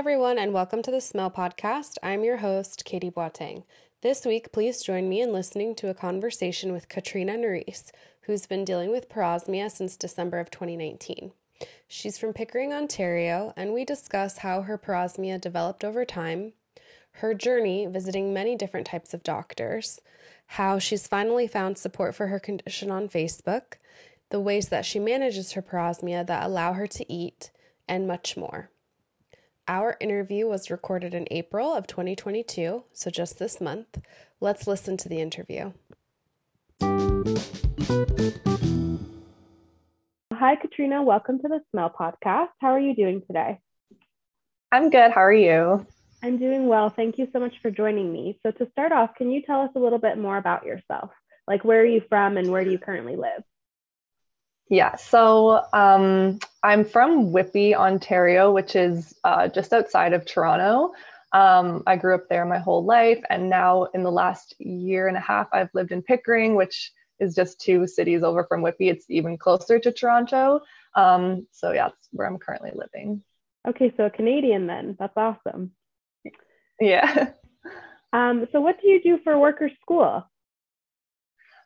everyone, and welcome to the Smell Podcast. I'm your host, Katie Boateng. This week, please join me in listening to a conversation with Katrina Nerisse, who's been dealing with parosmia since December of 2019. She's from Pickering, Ontario, and we discuss how her parosmia developed over time, her journey visiting many different types of doctors, how she's finally found support for her condition on Facebook, the ways that she manages her parosmia that allow her to eat, and much more. Our interview was recorded in April of 2022, so just this month. Let's listen to the interview. Hi, Katrina. Welcome to the Smell Podcast. How are you doing today? I'm good. How are you? I'm doing well. Thank you so much for joining me. So, to start off, can you tell us a little bit more about yourself? Like, where are you from and where do you currently live? Yeah, so um, I'm from Whitby, Ontario, which is uh, just outside of Toronto. Um, I grew up there my whole life, and now in the last year and a half, I've lived in Pickering, which is just two cities over from Whitby. It's even closer to Toronto. Um, so yeah, that's where I'm currently living. Okay, so a Canadian then. That's awesome. Yeah. Um, so what do you do for work or school?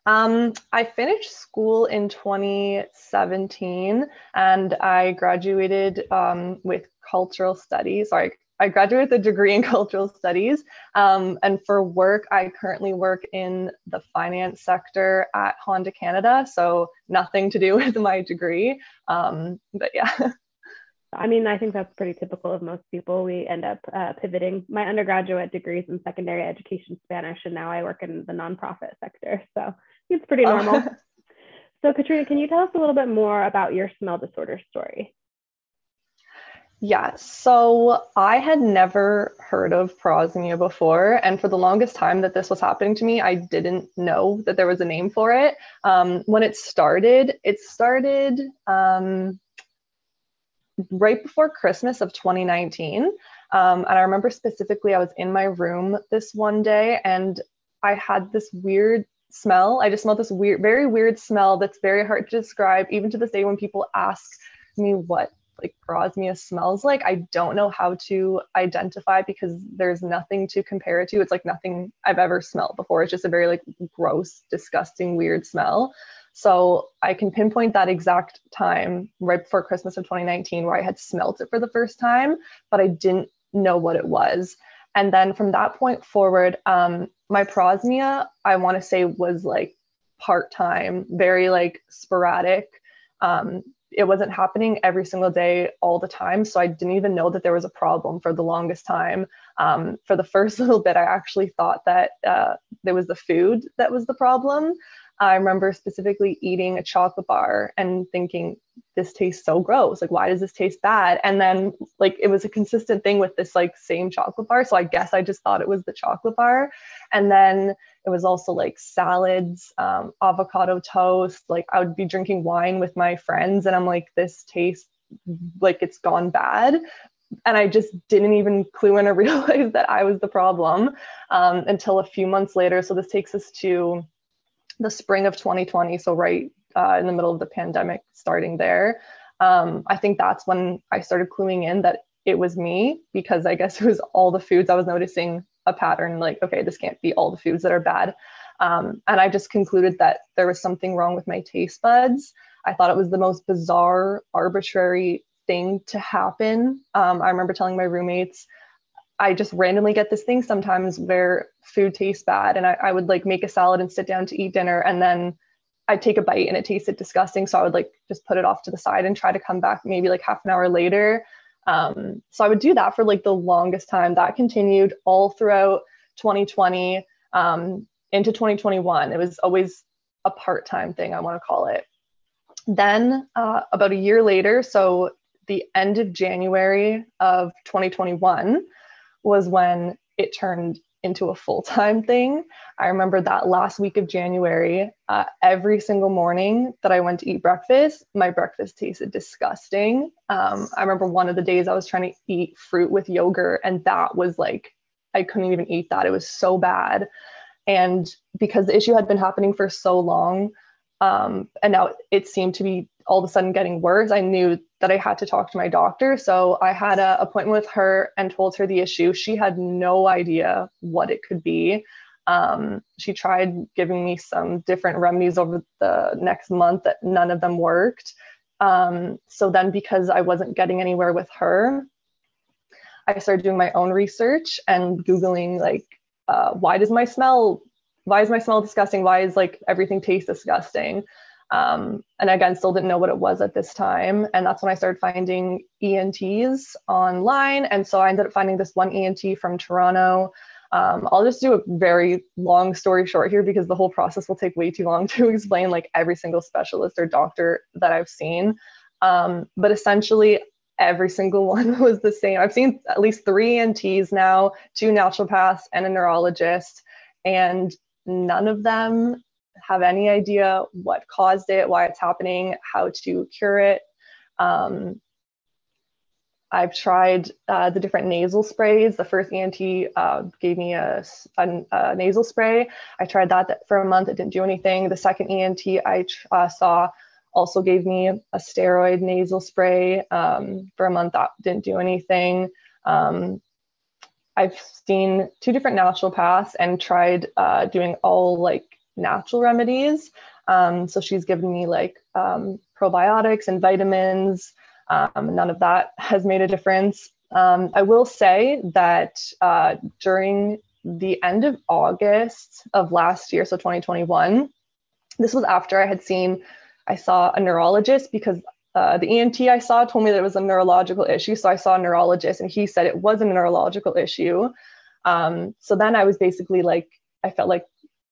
Um, I finished school in 2017 and I graduated um, with cultural studies. Sorry, I graduated with a degree in cultural studies. Um, and for work, I currently work in the finance sector at Honda Canada. So nothing to do with my degree. Um, but yeah. I mean, I think that's pretty typical of most people. We end up uh, pivoting. My undergraduate degrees in secondary education Spanish, and now I work in the nonprofit sector. So it's pretty oh. normal. so, Katrina, can you tell us a little bit more about your smell disorder story? Yeah, so I had never heard of parosmia before. And for the longest time that this was happening to me, I didn't know that there was a name for it. Um, when it started, it started um, right before Christmas of 2019. Um, and I remember specifically, I was in my room this one day and I had this weird smell. I just smelled this weird, very weird smell that's very hard to describe. Even to this day, when people ask me what like parosmia smells like, I don't know how to identify because there's nothing to compare it to. It's like nothing I've ever smelled before. It's just a very like gross, disgusting, weird smell. So I can pinpoint that exact time right before Christmas of 2019 where I had smelt it for the first time, but I didn't know what it was. And then from that point forward, um, my parosmia, I want to say, was like part time, very like sporadic. Um, it wasn't happening every single day all the time. So I didn't even know that there was a problem for the longest time. Um, for the first little bit, I actually thought that uh, there was the food that was the problem. I remember specifically eating a chocolate bar and thinking, this tastes so gross. Like, why does this taste bad? And then, like, it was a consistent thing with this, like, same chocolate bar. So I guess I just thought it was the chocolate bar. And then it was also like salads, um, avocado toast. Like, I would be drinking wine with my friends, and I'm like, this tastes like it's gone bad and I just didn't even clue in or realize that I was the problem um, until a few months later. So this takes us to the spring of 2020, so right uh, in the middle of the pandemic, starting there. Um, I think that's when I started cluing in that it was me because I guess it was all the foods I was noticing a pattern like, okay, this can't be all the foods that are bad. Um, and I just concluded that there was something wrong with my taste buds. I thought it was the most bizarre, arbitrary thing to happen. Um, I remember telling my roommates, I just randomly get this thing sometimes where food tastes bad and I, I would like make a salad and sit down to eat dinner and then I'd take a bite and it tasted disgusting. So I would like just put it off to the side and try to come back maybe like half an hour later. Um, so I would do that for like the longest time. That continued all throughout 2020 um, into 2021. It was always a part time thing, I want to call it. Then uh, about a year later, so the end of January of 2021 was when it turned into a full time thing. I remember that last week of January, uh, every single morning that I went to eat breakfast, my breakfast tasted disgusting. Um, I remember one of the days I was trying to eat fruit with yogurt, and that was like, I couldn't even eat that. It was so bad. And because the issue had been happening for so long, um, and now it seemed to be all of a sudden getting worse, I knew that I had to talk to my doctor. So I had an appointment with her and told her the issue. She had no idea what it could be. Um, she tried giving me some different remedies over the next month that none of them worked. Um, so then, because I wasn't getting anywhere with her, I started doing my own research and Googling, like, uh, why does my smell, why is my smell disgusting? Why is like everything taste disgusting? Um, and again, still didn't know what it was at this time. And that's when I started finding ENTs online. And so I ended up finding this one ENT from Toronto. Um, I'll just do a very long story short here because the whole process will take way too long to explain like every single specialist or doctor that I've seen. Um, but essentially, every single one was the same. I've seen at least three ENTs now, two naturopaths, and a neurologist, and none of them have any idea what caused it, why it's happening, how to cure it. Um, I've tried uh, the different nasal sprays. The first ENT uh, gave me a, a, a, nasal spray. I tried that for a month. It didn't do anything. The second ENT I uh, saw also gave me a steroid nasal spray um, for a month. That didn't do anything. Um, I've seen two different naturopaths and tried uh, doing all like natural remedies. Um, so she's given me like um, probiotics and vitamins. Um, none of that has made a difference. Um, I will say that uh, during the end of August of last year, so 2021, this was after I had seen, I saw a neurologist because uh, the ENT I saw told me that it was a neurological issue. So I saw a neurologist and he said it was a neurological issue. Um, so then I was basically like, I felt like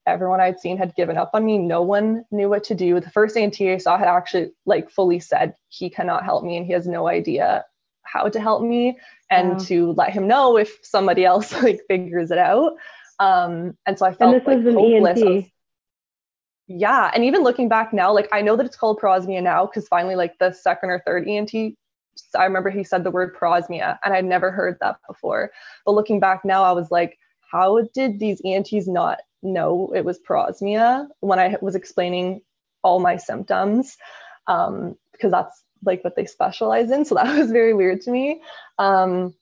everyone I'd seen had given up on me. No one knew what to do. The first ENT I saw had actually like fully said he cannot help me and he has no idea how to help me and to let him know if somebody else like figures it out. Um, and so I felt and this like was hopeless. ENT. yeah, and even looking back now, like I know that it's called parosmia now because finally, like the second or third ENT, I remember he said the word parosmia, and I'd never heard that before. But looking back now, I was like, how did these ENTs not know it was parosmia when I was explaining all my symptoms um, because that's like what they specialize in. So that was very weird to me. Um,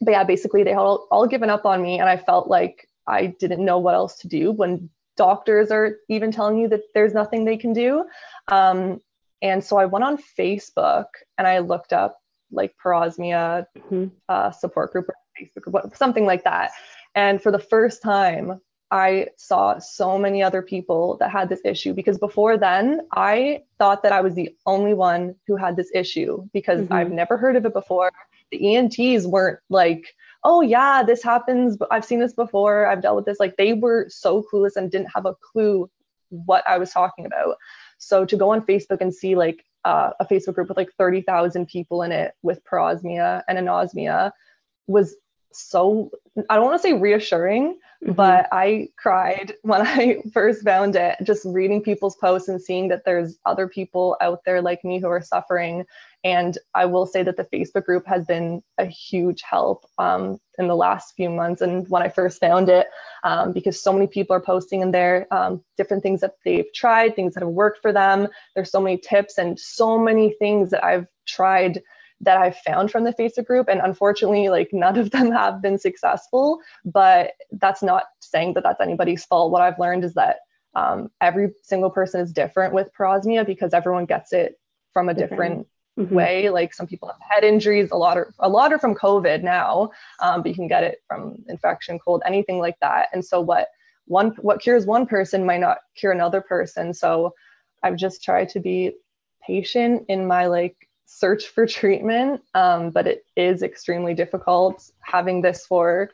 but yeah, basically they had all, all given up on me, and I felt like I didn't know what else to do when doctors are even telling you that there's nothing they can do. Um, and so I went on Facebook and I looked up like parosmia mm-hmm. uh, support group or Facebook something like that. And for the first time, I saw so many other people that had this issue because before then, I thought that I was the only one who had this issue because mm-hmm. I've never heard of it before. The ENTs weren't like, oh, yeah, this happens. But I've seen this before. I've dealt with this. Like they were so clueless and didn't have a clue what I was talking about. So to go on Facebook and see like uh, a Facebook group with like 30,000 people in it with parosmia and anosmia was so I don't want to say reassuring, mm-hmm. but I cried when I first found it, just reading people's posts and seeing that there's other people out there like me who are suffering. And I will say that the Facebook group has been a huge help um, in the last few months. And when I first found it, um, because so many people are posting in there um, different things that they've tried, things that have worked for them. There's so many tips and so many things that I've tried that I've found from the Facebook group. And unfortunately, like none of them have been successful, but that's not saying that that's anybody's fault. What I've learned is that um, every single person is different with parosmia because everyone gets it from a different mm-hmm. way. Like some people have head injuries, a lot are a lot are from COVID now, um, but you can get it from infection, cold, anything like that. And so what one what cures one person might not cure another person. So I've just tried to be patient in my like search for treatment, um, but it is extremely difficult having this for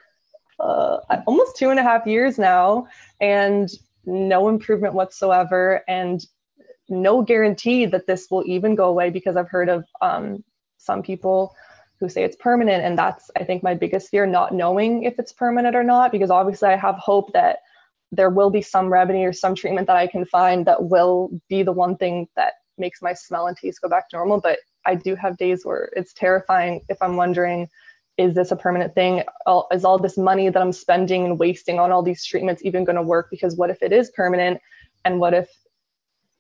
uh, almost two and a half years now and no improvement whatsoever and no guarantee that this will even go away because I've heard of um, some people who say it's permanent. And that's, I think, my biggest fear not knowing if it's permanent or not, because obviously I have hope that there will be some remedy or some treatment that I can find that will be the one thing that makes my smell and taste go back to normal. But I do have days where it's terrifying if I'm wondering, is this a permanent thing? Is all this money that I'm spending and wasting on all these treatments even going to work? Because what if it is permanent? And what if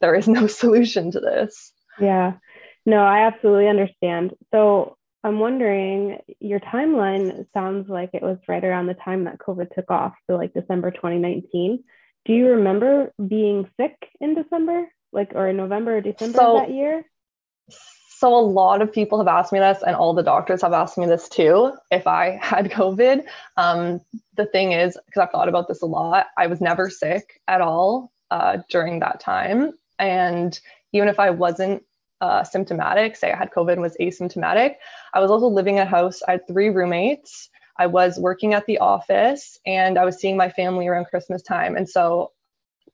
there is no solution to this? Yeah. No, I absolutely understand. So I'm wondering, your timeline sounds like it was right around the time that COVID took off, so like December 2019. Do you remember being sick in December, like or in November or December so, that year? So a lot of people have asked me this, and all the doctors have asked me this too. If I had COVID, um, the thing is, because I've thought about this a lot, I was never sick at all uh, during that time, and even if I wasn't uh, symptomatic, say I had COVID and was asymptomatic. I was also living in a house. I had three roommates. I was working at the office and I was seeing my family around Christmas time. And so,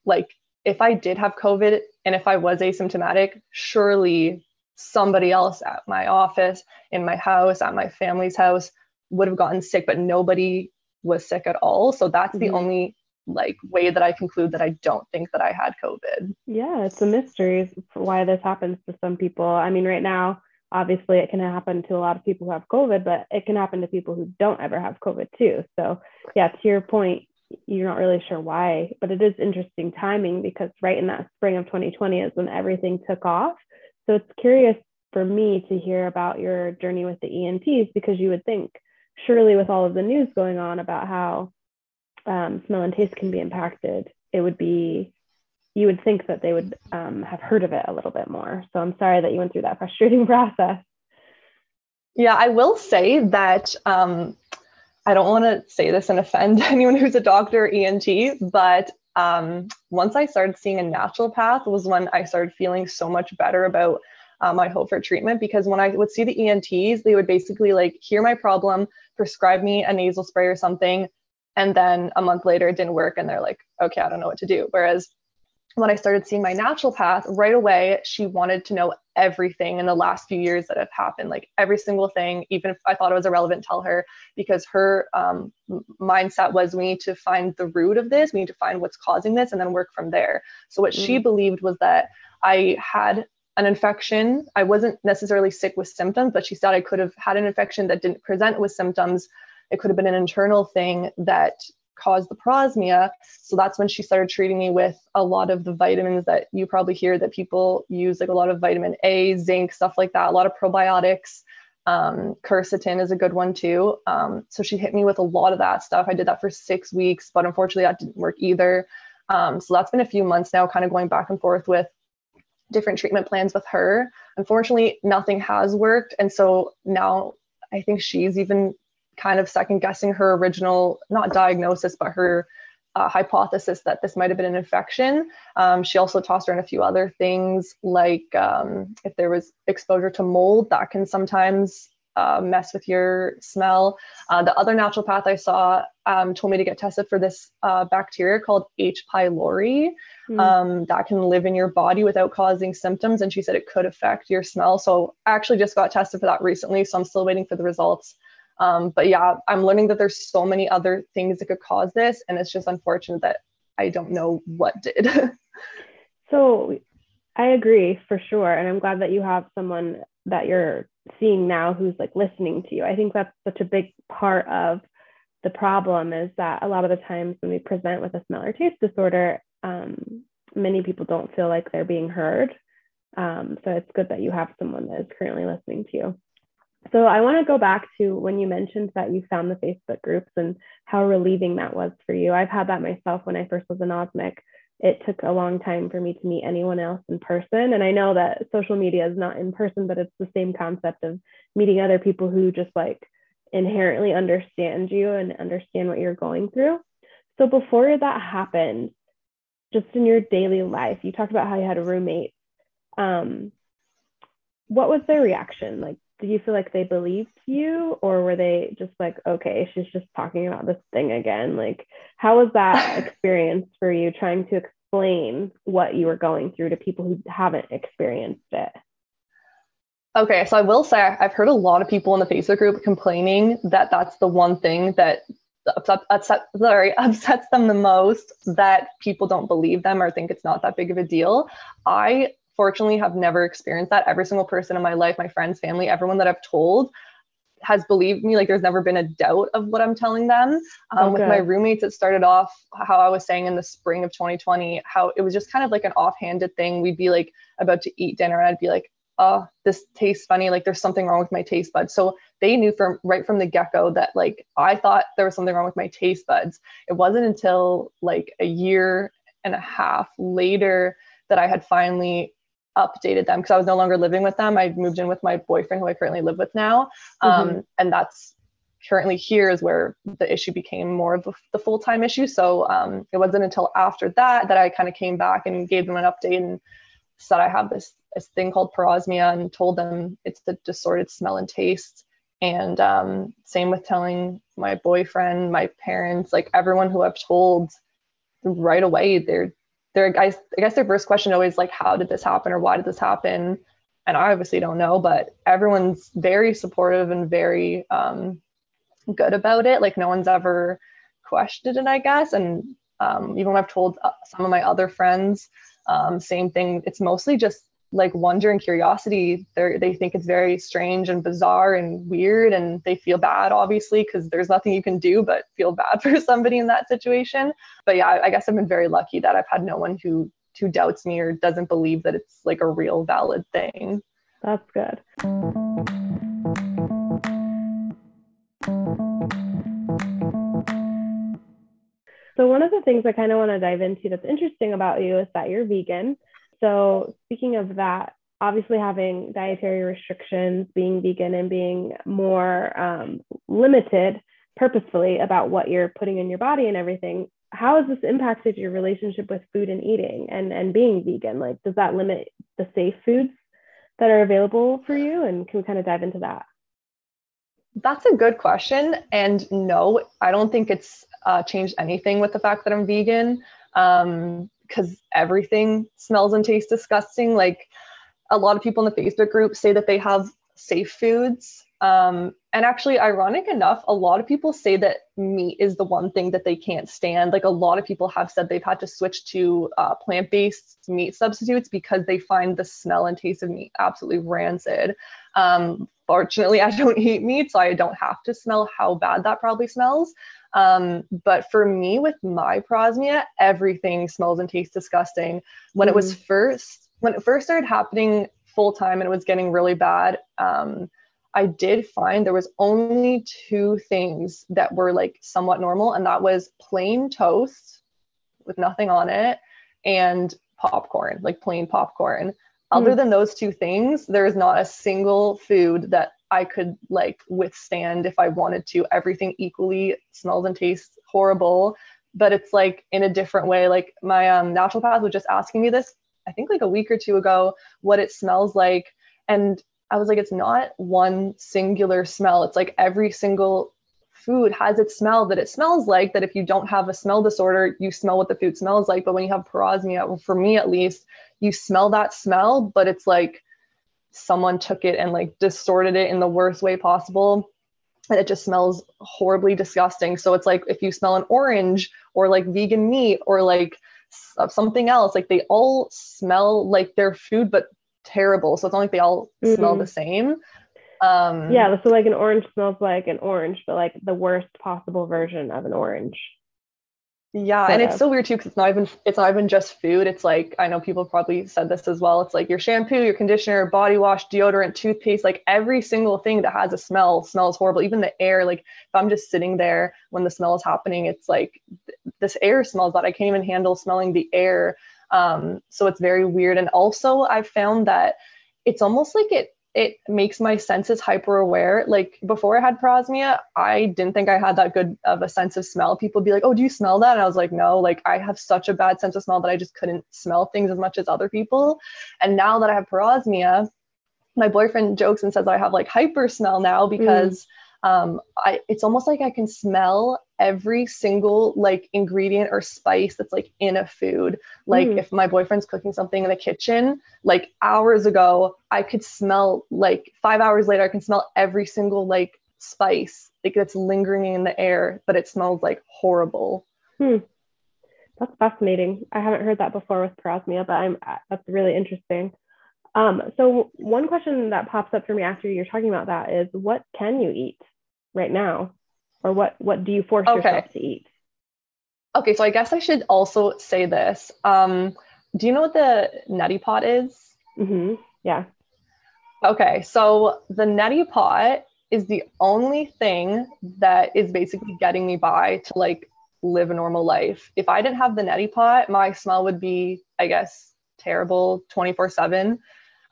like, if I did have COVID and if I was asymptomatic, surely somebody else at my office, in my house, at my family's house would have gotten sick, but nobody was sick at all. So that's mm-hmm. the only like way that I conclude that I don't think that I had COVID. Yeah, it's a mystery why this happens to some people. I mean, right now, obviously, it can happen to a lot of people who have COVID, but it can happen to people who don't ever have COVID too. So, yeah, to your point, you're not really sure why, but it is interesting timing because right in that spring of 2020 is when everything took off. So, it's curious for me to hear about your journey with the ENTs because you would think, surely, with all of the news going on about how um, smell and taste can be impacted, it would be you would think that they would um, have heard of it a little bit more. So I'm sorry that you went through that frustrating process. Yeah, I will say that um, I don't want to say this and offend anyone who's a doctor or ENT, but um, once I started seeing a naturopath was when I started feeling so much better about uh, my hope for treatment because when I would see the ENTs, they would basically like hear my problem, prescribe me a nasal spray or something, and then a month later, it didn't work. And they're like, okay, I don't know what to do. Whereas when I started seeing my naturopath, right away, she wanted to know everything in the last few years that have happened, like every single thing, even if I thought it was irrelevant, tell her, because her um, mindset was we need to find the root of this, we need to find what's causing this, and then work from there. So, what mm. she believed was that I had an infection. I wasn't necessarily sick with symptoms, but she said I could have had an infection that didn't present with symptoms it could have been an internal thing that caused the parosmia. So that's when she started treating me with a lot of the vitamins that you probably hear that people use, like a lot of vitamin A, zinc, stuff like that, a lot of probiotics. Um, quercetin is a good one too. Um, so she hit me with a lot of that stuff. I did that for six weeks, but unfortunately that didn't work either. Um, so that's been a few months now, kind of going back and forth with different treatment plans with her. Unfortunately, nothing has worked. And so now I think she's even kind of second guessing her original, not diagnosis, but her uh, hypothesis that this might have been an infection. Um, she also tossed around a few other things, like um, if there was exposure to mold, that can sometimes uh, mess with your smell. Uh, the other naturopath I saw um, told me to get tested for this uh, bacteria called H. pylori mm. um, that can live in your body without causing symptoms. And she said it could affect your smell. So I actually just got tested for that recently. So I'm still waiting for the results. Um, but yeah, I'm learning that there's so many other things that could cause this, and it's just unfortunate that I don't know what did. so I agree for sure, and I'm glad that you have someone that you're seeing now who's like listening to you. I think that's such a big part of the problem is that a lot of the times when we present with a smell or taste disorder, um, many people don't feel like they're being heard. Um, so it's good that you have someone that is currently listening to you. So I want to go back to when you mentioned that you found the Facebook groups and how relieving that was for you. I've had that myself when I first was anosmic. It took a long time for me to meet anyone else in person. And I know that social media is not in person, but it's the same concept of meeting other people who just like inherently understand you and understand what you're going through. So before that happened, just in your daily life, you talked about how you had a roommate. Um, what was their reaction? Like, did you feel like they believed you or were they just like okay she's just talking about this thing again like how was that experience for you trying to explain what you were going through to people who haven't experienced it okay so i will say i've heard a lot of people in the facebook group complaining that that's the one thing that upset, upset, sorry, upsets them the most that people don't believe them or think it's not that big of a deal. I fortunately have never experienced that. Every single person in my life, my friends, family, everyone that I've told has believed me. Like there's never been a doubt of what I'm telling them. Um, okay. With my roommates, it started off how I was saying in the spring of 2020, how it was just kind of like an offhanded thing. We'd be like about to eat dinner and I'd be like, uh, this tastes funny. Like there's something wrong with my taste buds. So they knew from right from the get go that like I thought there was something wrong with my taste buds. It wasn't until like a year and a half later that I had finally updated them because I was no longer living with them. I moved in with my boyfriend, who I currently live with now. Um, mm-hmm. And that's currently here is where the issue became more of the full time issue. So um, it wasn't until after that that I kind of came back and gave them an update and said I have this, this thing called parosmia and told them it's the distorted smell and taste. And um, same with telling my boyfriend, my parents, like everyone who I've told right away, they're their guys I guess their first question always like how did this happen or why did this happen? And I obviously don't know but everyone's very supportive and very um, good about it. Like no one's ever questioned it I guess. And um, even when I've told uh, some of my other friends um, same thing. It's mostly just like wonder and curiosity they they think it's very strange and bizarre and weird and they feel bad obviously because there's nothing you can do but feel bad for somebody in that situation. But yeah I, I guess i've been very lucky that i've had no one who who doubts me or doesn't believe that it's like a real valid thing. That's good. So one of the things i kind of want to dive into that's interesting about you is that you're vegan so, speaking of that, obviously having dietary restrictions, being vegan, and being more um, limited purposefully about what you're putting in your body and everything, how has this impacted your relationship with food and eating and, and being vegan? Like, does that limit the safe foods that are available for you? And can we kind of dive into that? That's a good question. And no, I don't think it's uh, changed anything with the fact that I'm vegan. Um, because everything smells and tastes disgusting. Like a lot of people in the Facebook group say that they have safe foods. Um, and actually, ironic enough, a lot of people say that meat is the one thing that they can't stand. Like a lot of people have said they've had to switch to uh, plant based meat substitutes because they find the smell and taste of meat absolutely rancid. Um, fortunately, I don't eat meat, so I don't have to smell how bad that probably smells. Um, but for me, with my parosmia, everything smells and tastes disgusting. When mm. it was mm. first, when it first started happening full time and it was getting really bad, um, I did find there was only two things that were like somewhat normal, and that was plain toast with nothing on it and popcorn, like plain popcorn. Mm. Other than those two things, there is not a single food that I could like withstand if I wanted to. Everything equally smells and tastes horrible, but it's like in a different way. Like my um, naturopath was just asking me this, I think like a week or two ago, what it smells like. And I was like, it's not one singular smell. It's like every single food has its smell that it smells like that if you don't have a smell disorder you smell what the food smells like but when you have parosmia for me at least you smell that smell but it's like someone took it and like distorted it in the worst way possible and it just smells horribly disgusting. So it's like if you smell an orange or like vegan meat or like something else like they all smell like their food but terrible. So it's not like they all mm-hmm. smell the same. Um yeah so like an orange smells like an orange but like the worst possible version of an orange yeah, and it's so weird too because it's not even it's not even just food. It's like I know people probably said this as well. It's like your shampoo, your conditioner, body wash, deodorant, toothpaste, like every single thing that has a smell smells horrible. Even the air, like if I'm just sitting there when the smell is happening, it's like th- this air smells that I can't even handle smelling the air. Um, so it's very weird. And also I've found that it's almost like it it makes my senses hyper aware. Like before I had parosmia, I didn't think I had that good of a sense of smell. People would be like, "Oh, do you smell that?" And I was like, "No." Like I have such a bad sense of smell that I just couldn't smell things as much as other people. And now that I have parosmia, my boyfriend jokes and says I have like hyper smell now because mm um, I, it's almost like I can smell every single like ingredient or spice that's like in a food. Like mm. if my boyfriend's cooking something in the kitchen, like hours ago, I could smell like five hours later, I can smell every single like spice like it's lingering in the air, but it smells like horrible. Hmm. That's fascinating. I haven't heard that before with parosmia, but I'm that's really interesting. Um, so one question that pops up for me after you're talking about that is what can you eat? right now? Or what what do you force okay. yourself to eat? Okay, so I guess I should also say this. Um, do you know what the neti pot is? Mm-hmm. Yeah. Okay, so the neti pot is the only thing that is basically getting me by to like live a normal life. If I didn't have the neti pot, my smell would be, I guess, terrible 24 7.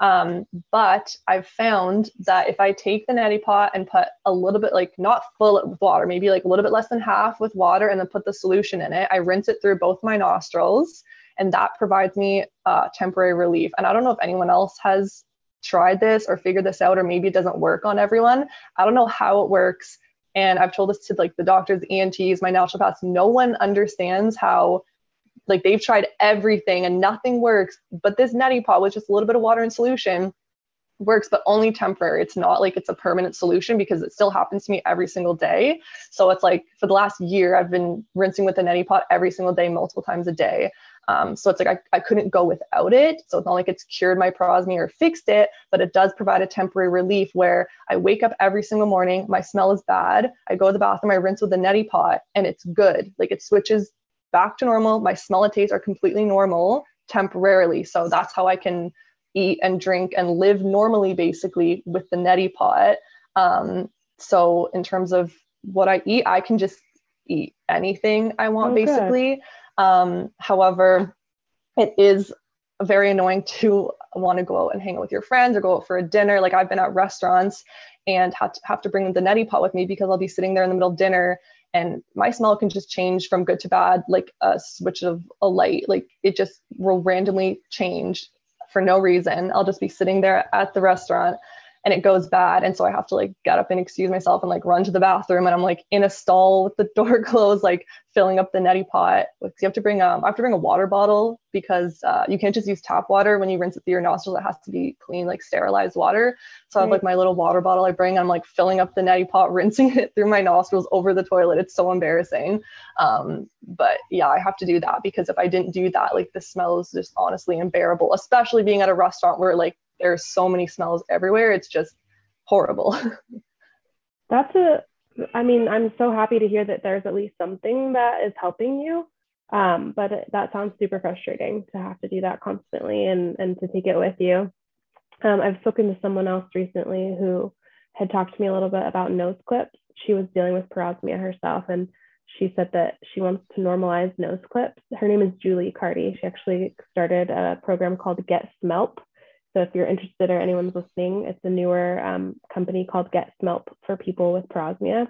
Um, but I've found that if I take the neti pot and put a little bit, like not full it with water, maybe like a little bit less than half with water, and then put the solution in it, I rinse it through both my nostrils, and that provides me uh, temporary relief. And I don't know if anyone else has tried this or figured this out, or maybe it doesn't work on everyone. I don't know how it works. And I've told this to like the doctors, ENTs, my naturopaths. No one understands how like they've tried everything and nothing works. But this neti pot with just a little bit of water and solution works, but only temporary. It's not like it's a permanent solution because it still happens to me every single day. So it's like for the last year, I've been rinsing with the neti pot every single day, multiple times a day. Um, so it's like I, I couldn't go without it. So it's not like it's cured my parosmia or fixed it, but it does provide a temporary relief where I wake up every single morning, my smell is bad. I go to the bathroom, I rinse with the neti pot, and it's good. Like it switches back to normal. My smell and taste are completely normal temporarily. So that's how I can eat and drink and live normally, basically, with the neti pot. Um, so in terms of what I eat, I can just eat anything I want, oh, basically. Um, however, it is very annoying to want to go out and hang out with your friends or go out for a dinner. Like I've been at restaurants and have to have to bring the neti pot with me because I'll be sitting there in the middle of dinner and my smell can just change from good to bad like a switch of a light. Like it just will randomly change for no reason. I'll just be sitting there at the restaurant and it goes bad. And so i have to like get up and excuse myself and like run to the bathroom. And i'm like in a stall with the door closed like filling up the neti pot. Like you have to bring um i have to bring a water bottle because uh, you can't just use tap water when you rinse it through your nostrils. It has to be clean like sterilized water. So right. i have like my little water bottle i bring. I'm like filling up the neti pot rinsing it through my nostrils over the toilet. It's so embarrassing. Um but yeah i have to do that because if i didn't do that like the smell is just honestly unbearable especially being at a restaurant where like there's so many smells everywhere. It's just horrible. That's a, I mean, I'm so happy to hear that there's at least something that is helping you. Um, but it, that sounds super frustrating to have to do that constantly and, and to take it with you. Um, I've spoken to someone else recently who had talked to me a little bit about nose clips. She was dealing with parosmia herself, and she said that she wants to normalize nose clips. Her name is Julie Carty. She actually started a program called Get Smelp, so if you're interested or anyone's listening, it's a newer um, company called Get Smelp for people with parosmia.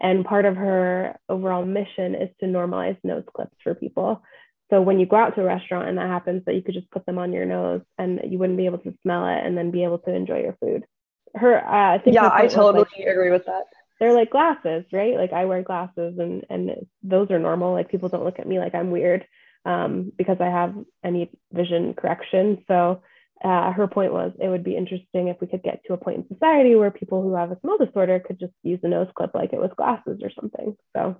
And part of her overall mission is to normalize nose clips for people. So when you go out to a restaurant and that happens, that you could just put them on your nose and you wouldn't be able to smell it and then be able to enjoy your food. Her, uh, I think. Yeah, I totally like, agree with that. They're like glasses, right? Like I wear glasses and and those are normal. Like people don't look at me like I'm weird um, because I have any vision correction. So uh, her point was it would be interesting if we could get to a point in society where people who have a smell disorder could just use a nose clip like it was glasses or something. So.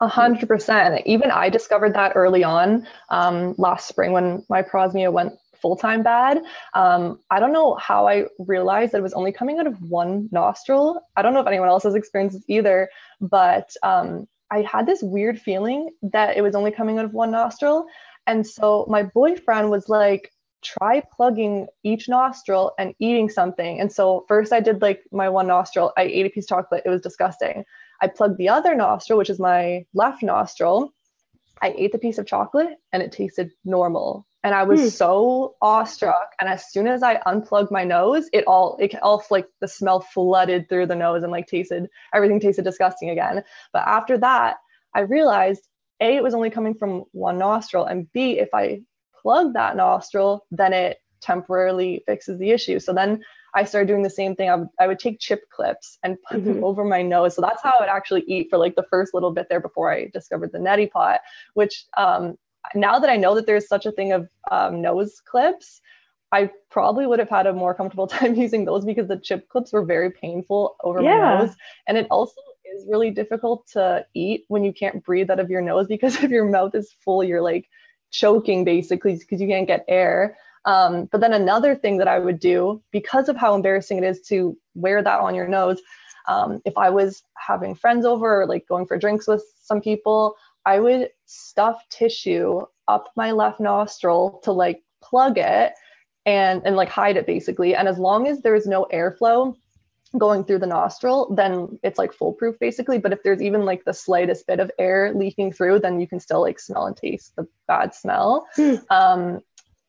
A hundred percent. Even I discovered that early on um, last spring when my parosmia went full time bad. Um, I don't know how I realized that it was only coming out of one nostril. I don't know if anyone else has experienced this either, but um, I had this weird feeling that it was only coming out of one nostril. And so my boyfriend was like, try plugging each nostril and eating something. And so first I did like my one nostril, I ate a piece of chocolate. It was disgusting. I plugged the other nostril, which is my left nostril. I ate the piece of chocolate and it tasted normal. And I was hmm. so awestruck. And as soon as I unplugged my nose, it all it all like the smell flooded through the nose and like tasted everything tasted disgusting again. But after that, I realized A, it was only coming from one nostril, and B, if I plug that nostril, then it temporarily fixes the issue. So then I started doing the same thing. I would, I would take chip clips and put mm-hmm. them over my nose. So that's how I would actually eat for like the first little bit there before I discovered the neti pot, which um, now that I know that there's such a thing of um, nose clips, I probably would have had a more comfortable time using those because the chip clips were very painful over yeah. my nose. And it also is really difficult to eat when you can't breathe out of your nose because if your mouth is full, you're like choking basically because you can't get air. Um, but then another thing that I would do because of how embarrassing it is to wear that on your nose, um, if I was having friends over or like going for drinks with some people, I would stuff tissue up my left nostril to like plug it and and like hide it basically. And as long as there's no airflow going through the nostril, then it's like foolproof basically. But if there's even like the slightest bit of air leaking through, then you can still like smell and taste the bad smell. Hmm. Um,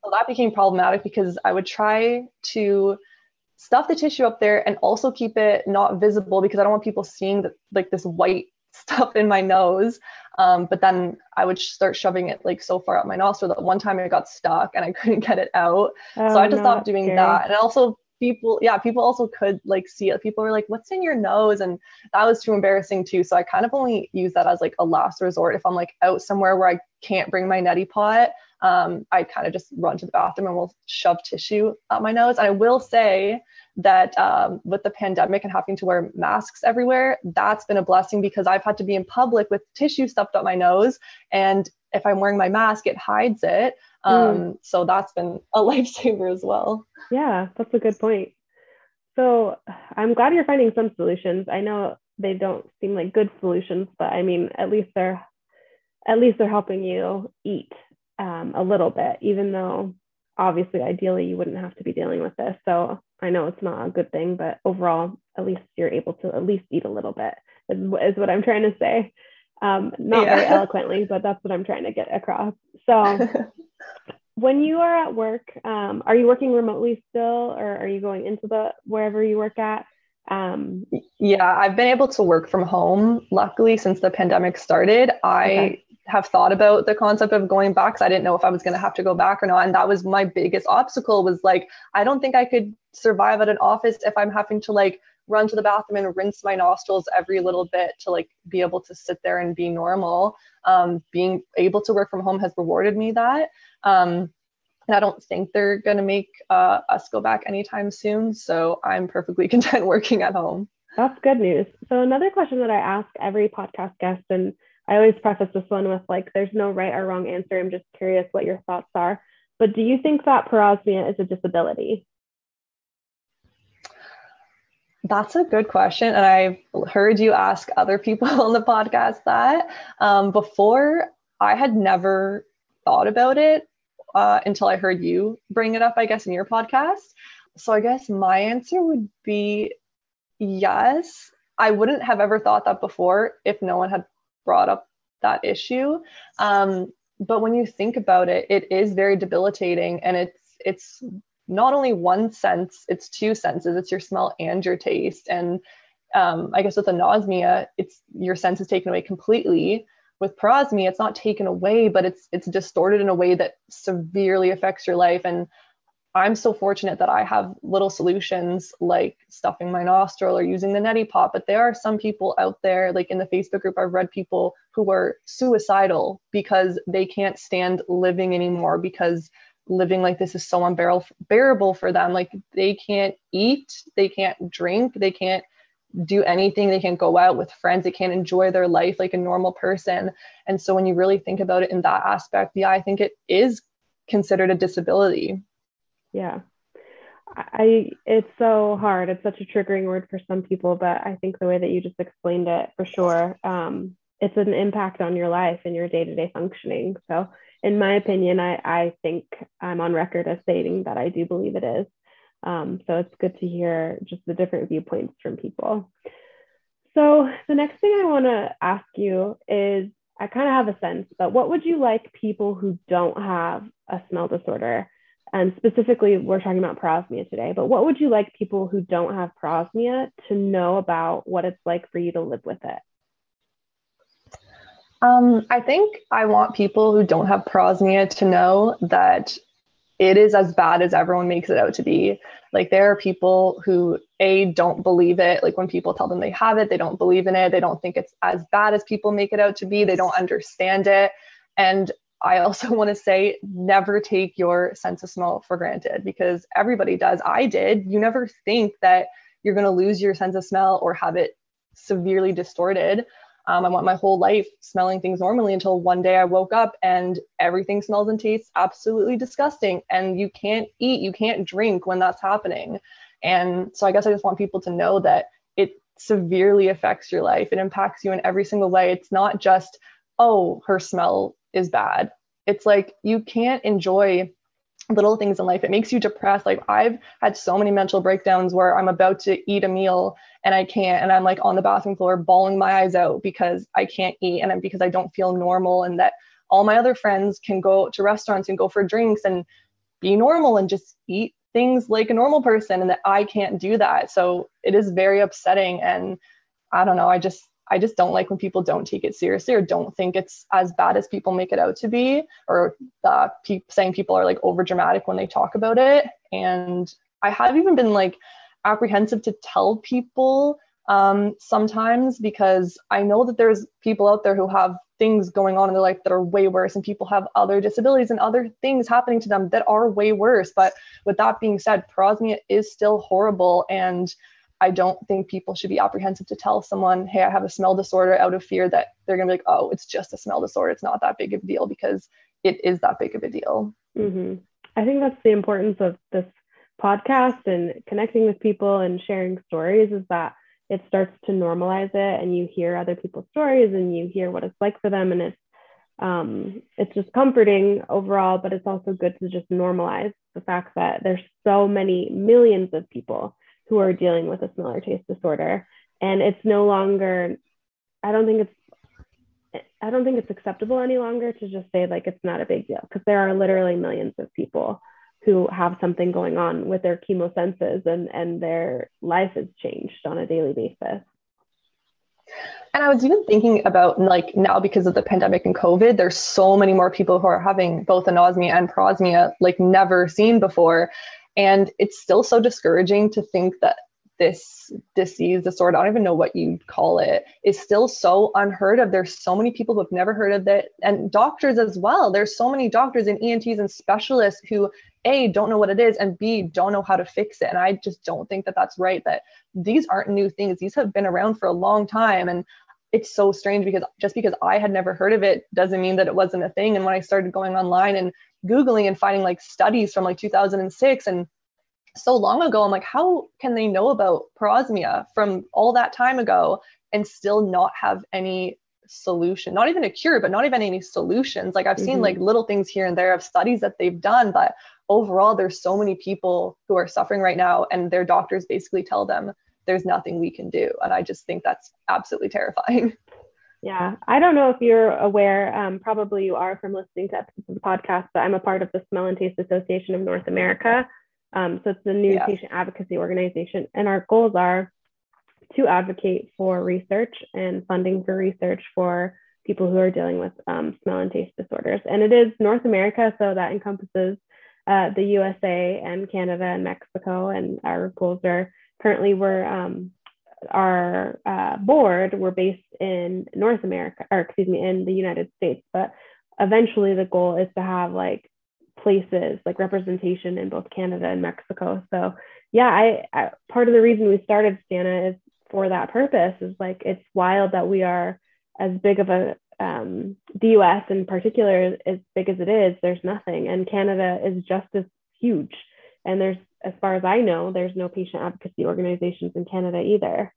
so that became problematic because I would try to stuff the tissue up there and also keep it not visible because I don't want people seeing that like this white stuff in my nose. Um, but then I would start shoving it like so far out my nostril that one time it got stuck and I couldn't get it out. Oh, so I had to stop doing scary. that. And also people, yeah, people also could like see it. People were like, what's in your nose? And that was too embarrassing too. So I kind of only use that as like a last resort. If I'm like out somewhere where I can't bring my neti pot, um, I kind of just run to the bathroom and will shove tissue up my nose. And I will say that um, with the pandemic and having to wear masks everywhere, that's been a blessing because I've had to be in public with tissue stuffed up my nose. And if I'm wearing my mask, it hides it. Um, mm. So that's been a lifesaver as well. Yeah, that's a good point. So I'm glad you're finding some solutions. I know they don't seem like good solutions, but I mean, at least they're at least they're helping you eat um, a little bit, even though obviously ideally you wouldn't have to be dealing with this. So I know it's not a good thing, but overall, at least you're able to at least eat a little bit, is, is what I'm trying to say. Um, not yeah. very eloquently, but that's what I'm trying to get across. So, when you are at work, um, are you working remotely still, or are you going into the wherever you work at? Um, yeah, I've been able to work from home. Luckily, since the pandemic started, I okay have thought about the concept of going back because I didn't know if I was going to have to go back or not. And that was my biggest obstacle was like, I don't think I could survive at an office if I'm having to like run to the bathroom and rinse my nostrils every little bit to like be able to sit there and be normal. Um, being able to work from home has rewarded me that. Um, and I don't think they're going to make uh, us go back anytime soon. So I'm perfectly content working at home. That's good news. So, another question that I ask every podcast guest, and I always preface this one with like, there's no right or wrong answer. I'm just curious what your thoughts are. But do you think that parosmia is a disability? That's a good question. And I've heard you ask other people on the podcast that. Um, before, I had never thought about it uh, until I heard you bring it up, I guess, in your podcast. So I guess my answer would be yes. I wouldn't have ever thought that before if no one had brought up that issue. Um, but when you think about it, it is very debilitating, and it's it's not only one sense; it's two senses. It's your smell and your taste. And um, I guess with anosmia, it's your sense is taken away completely. With parosmia, it's not taken away, but it's it's distorted in a way that severely affects your life. And I'm so fortunate that I have little solutions like stuffing my nostril or using the neti pot. But there are some people out there, like in the Facebook group, I've read people who are suicidal because they can't stand living anymore because living like this is so unbearable for them. Like they can't eat, they can't drink, they can't do anything, they can't go out with friends, they can't enjoy their life like a normal person. And so when you really think about it in that aspect, yeah, I think it is considered a disability yeah. I it's so hard. It's such a triggering word for some people but i think the way that you just explained it for sure um, it's an impact on your life and your day-to-day functioning. So in my opinion i i think i'm on record as stating that i do believe it is. Um, so it's good to hear just the different viewpoints from people. So the next thing i want to ask you is i kind of have a sense but what would you like people who don't have a smell disorder and specifically, we're talking about parosmia today, but what would you like people who don't have parosmia to know about what it's like for you to live with it? Um, I think I want people who don't have parosmia to know that it is as bad as everyone makes it out to be. Like there are people who a don't believe it. Like when people tell them they have it, they don't believe in it. They don't think it's as bad as people make it out to be. They don't understand it. And I also want to say never take your sense of smell for granted because everybody does. I did. You never think that you're going to lose your sense of smell or have it severely distorted. Um, I went my whole life smelling things normally until one day I woke up and everything smells and tastes absolutely disgusting. And you can't eat, you can't drink when that's happening. And so I guess I just want people to know that it severely affects your life. It impacts you in every single way. It's not just, oh, her smell is bad. It's like you can't enjoy little things in life. It makes you depressed. Like I've had so many mental breakdowns where I'm about to eat a meal and I can't, and I'm like on the bathroom floor bawling my eyes out because I can't eat and I'm, because I don't feel normal, and that all my other friends can go to restaurants and go for drinks and be normal and just eat things like a normal person, and that I can't do that. So it is very upsetting, and I don't know. I just I just don't like when people don't take it seriously or don't think it's as bad as people make it out to be, or pe- saying people are like over dramatic when they talk about it. And I have even been like apprehensive to tell people um, sometimes because I know that there's people out there who have things going on in their life that are way worse, and people have other disabilities and other things happening to them that are way worse. But with that being said, parosmia is still horrible and I don't think people should be apprehensive to tell someone, hey, I have a smell disorder out of fear that they're going to be like, oh, it's just a smell disorder. It's not that big of a deal because it is that big of a deal. Mm-hmm. I think that's the importance of this podcast and connecting with people and sharing stories is that it starts to normalize it and you hear other people's stories and you hear what it's like for them and it's um, it's just comforting overall but it's also good to just normalize the fact that there's so many millions of people who are dealing with a smell or taste disorder. And it's no longer, I don't think it's, I don't think it's acceptable any longer to just say like it's not a big deal because there are literally millions of people who have something going on with their chemo senses and and their life has changed on a daily basis. And I was even thinking about like now because of the pandemic and COVID, there's so many more people who are having both anosmia and parosmia like never seen before. And it's still so discouraging to think that this disease, disorder, I don't even know what you'd call it, is still so unheard of. There's so many people who have never heard of it, and doctors as well. There's so many doctors and ENTs and specialists who, A, don't know what it is, and B, don't know how to fix it. And I just don't think that that's right, that these aren't new things. These have been around for a long time. And it's so strange because just because I had never heard of it doesn't mean that it wasn't a thing. And when I started going online and Googling and finding like studies from like 2006 and so long ago, I'm like, how can they know about parosmia from all that time ago and still not have any solution? Not even a cure, but not even any solutions. Like I've mm-hmm. seen like little things here and there of studies that they've done, but overall, there's so many people who are suffering right now, and their doctors basically tell them there's nothing we can do. And I just think that's absolutely terrifying. Yeah, I don't know if you're aware, um, probably you are from listening to episodes of the podcast, but I'm a part of the Smell and Taste Association of North America. Um, so it's a new yeah. patient advocacy organization, and our goals are to advocate for research and funding for research for people who are dealing with um, smell and taste disorders. And it is North America, so that encompasses uh, the USA and Canada and Mexico. And our goals are currently we're um, our uh, board we're based in North America, or excuse me, in the United States. But eventually, the goal is to have like places like representation in both Canada and Mexico. So yeah, I, I part of the reason we started Stana is for that purpose. Is like it's wild that we are as big of a um, the US in particular, as big as it is, there's nothing, and Canada is just as huge. And there's as far as I know, there's no patient advocacy organizations in Canada either.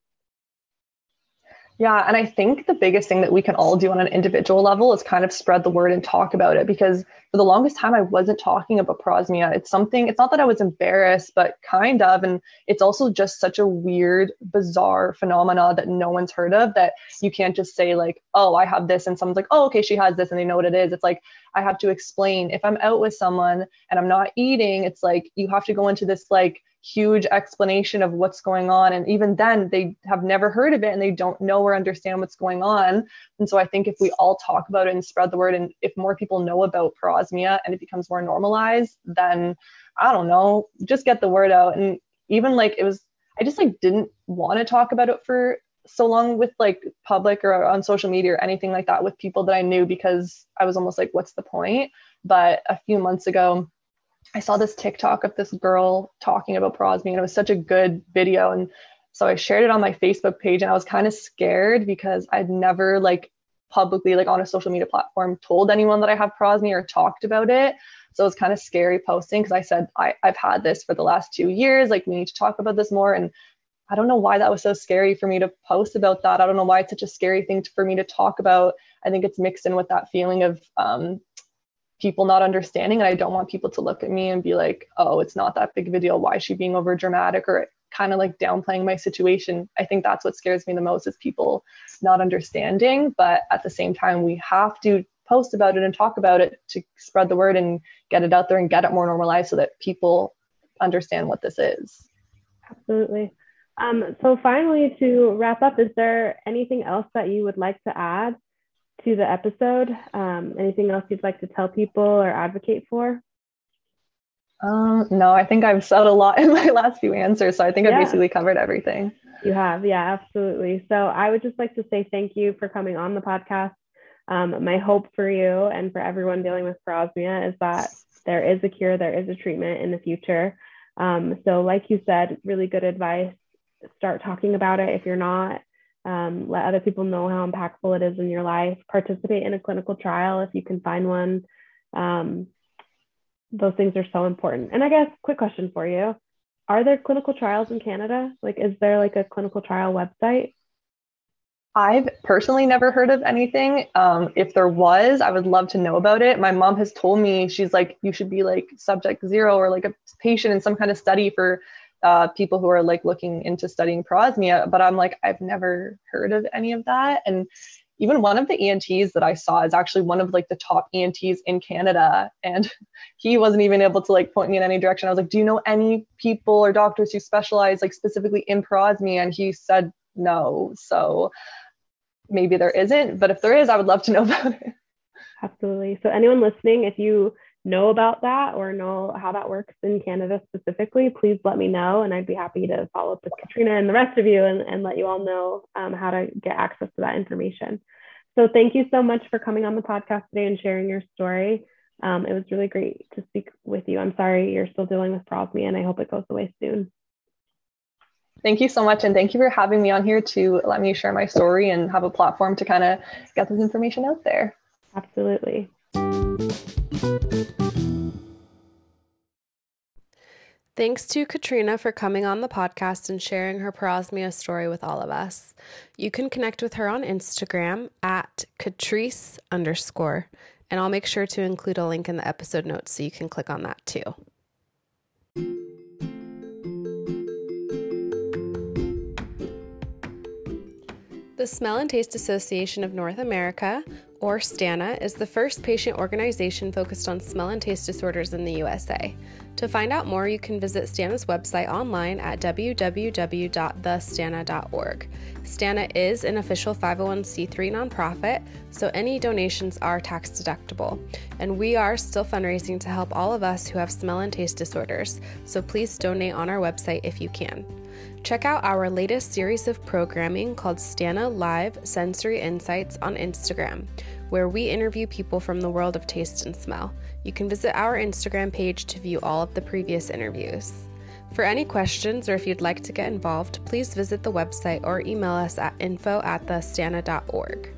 Yeah, and I think the biggest thing that we can all do on an individual level is kind of spread the word and talk about it because for the longest time I wasn't talking about parosmia. It's something it's not that I was embarrassed, but kind of and it's also just such a weird, bizarre phenomena that no one's heard of that you can't just say like, "Oh, I have this," and someone's like, "Oh, okay, she has this," and they know what it is. It's like I have to explain if I'm out with someone and I'm not eating, it's like you have to go into this like huge explanation of what's going on. And even then, they have never heard of it and they don't know or understand what's going on. And so I think if we all talk about it and spread the word, and if more people know about parosmia and it becomes more normalized, then I don't know, just get the word out. And even like it was, I just like didn't want to talk about it for so long with like public or on social media or anything like that with people that I knew because I was almost like, what's the point? But a few months ago, I saw this TikTok of this girl talking about parosmia, and it was such a good video. And so I shared it on my Facebook page, and I was kind of scared because I'd never like publicly, like on a social media platform, told anyone that I have parosmia or talked about it. So it was kind of scary posting because I said I, I've had this for the last two years. Like we need to talk about this more. And I don't know why that was so scary for me to post about that. I don't know why it's such a scary thing to, for me to talk about. I think it's mixed in with that feeling of um, people not understanding and i don't want people to look at me and be like oh it's not that big of a deal. Why is she being over dramatic or kind of like downplaying my situation. I think that's what scares me the most is people not understanding but at the same time we have to post about it and talk about it to spread the word and get it out there and get it more normalized so that people understand what this is. Absolutely. Um, so finally to wrap up is there anything else that you would like to add to the episode um, anything else you'd like to tell people or advocate for um, no, I think I've said a lot in my last few answers. So I think yeah. I've basically covered everything. You have, yeah, absolutely. So I would just like to say thank you for coming on the podcast. Um, my hope for you and for everyone dealing with parosmia is that there is a cure, there is a treatment in the future. Um, so, like you said, really good advice. Start talking about it if you're not. Um, let other people know how impactful it is in your life. Participate in a clinical trial if you can find one. Um, those things are so important. And I guess, quick question for you Are there clinical trials in Canada? Like, is there like a clinical trial website? I've personally never heard of anything. Um, if there was, I would love to know about it. My mom has told me she's like, you should be like subject zero or like a patient in some kind of study for uh, people who are like looking into studying parosmia. But I'm like, I've never heard of any of that. And even one of the ENTs that I saw is actually one of like the top ENTs in Canada. And he wasn't even able to like point me in any direction. I was like, do you know any people or doctors who specialize like specifically in parosmia? And he said no. So maybe there isn't, but if there is, I would love to know about it. Absolutely. So anyone listening, if you know about that or know how that works in Canada specifically, please let me know. And I'd be happy to follow up with Katrina and the rest of you and, and let you all know um, how to get access to that information. So thank you so much for coming on the podcast today and sharing your story. Um, it was really great to speak with you. I'm sorry you're still dealing with parosmia and I hope it goes away soon. Thank you so much. And thank you for having me on here to let me share my story and have a platform to kind of get this information out there. Absolutely. Thanks to Katrina for coming on the podcast and sharing her parosmia story with all of us. You can connect with her on Instagram at Catrice underscore, and I'll make sure to include a link in the episode notes so you can click on that too. The Smell and Taste Association of North America, or STANA, is the first patient organization focused on smell and taste disorders in the USA. To find out more, you can visit STANA's website online at www.thestana.org. STANA is an official 501c3 nonprofit, so any donations are tax deductible. And we are still fundraising to help all of us who have smell and taste disorders, so please donate on our website if you can. Check out our latest series of programming called Stana Live Sensory Insights on Instagram, where we interview people from the world of taste and smell. You can visit our Instagram page to view all of the previous interviews. For any questions or if you'd like to get involved, please visit the website or email us at info at thestana.org.